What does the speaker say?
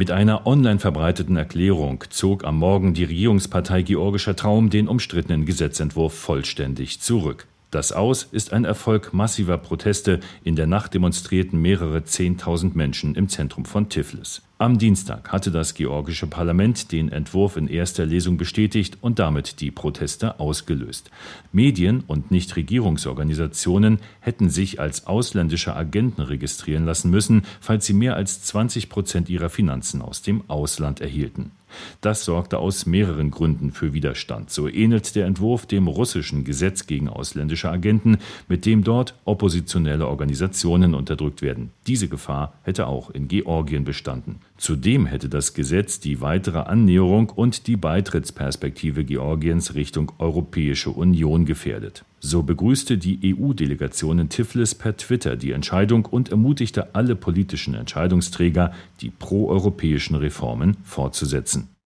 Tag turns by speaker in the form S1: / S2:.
S1: Mit einer online verbreiteten Erklärung zog am Morgen die Regierungspartei Georgischer Traum den umstrittenen Gesetzentwurf vollständig zurück. Das Aus ist ein Erfolg massiver Proteste. In der Nacht demonstrierten mehrere Zehntausend Menschen im Zentrum von Tiflis. Am Dienstag hatte das georgische Parlament den Entwurf in erster Lesung bestätigt und damit die Proteste ausgelöst. Medien und Nichtregierungsorganisationen hätten sich als ausländische Agenten registrieren lassen müssen, falls sie mehr als 20 Prozent ihrer Finanzen aus dem Ausland erhielten. Das sorgte aus mehreren Gründen für Widerstand. So ähnelt der Entwurf dem russischen Gesetz gegen ausländische Agenten, mit dem dort oppositionelle Organisationen unterdrückt werden. Diese Gefahr hätte auch in Georgien bestanden. Zudem hätte das Gesetz die weitere Annäherung und die Beitrittsperspektive Georgiens Richtung Europäische Union gefährdet. So begrüßte die EU-Delegation in Tiflis per Twitter die Entscheidung und ermutigte alle politischen Entscheidungsträger, die proeuropäischen Reformen fortzusetzen.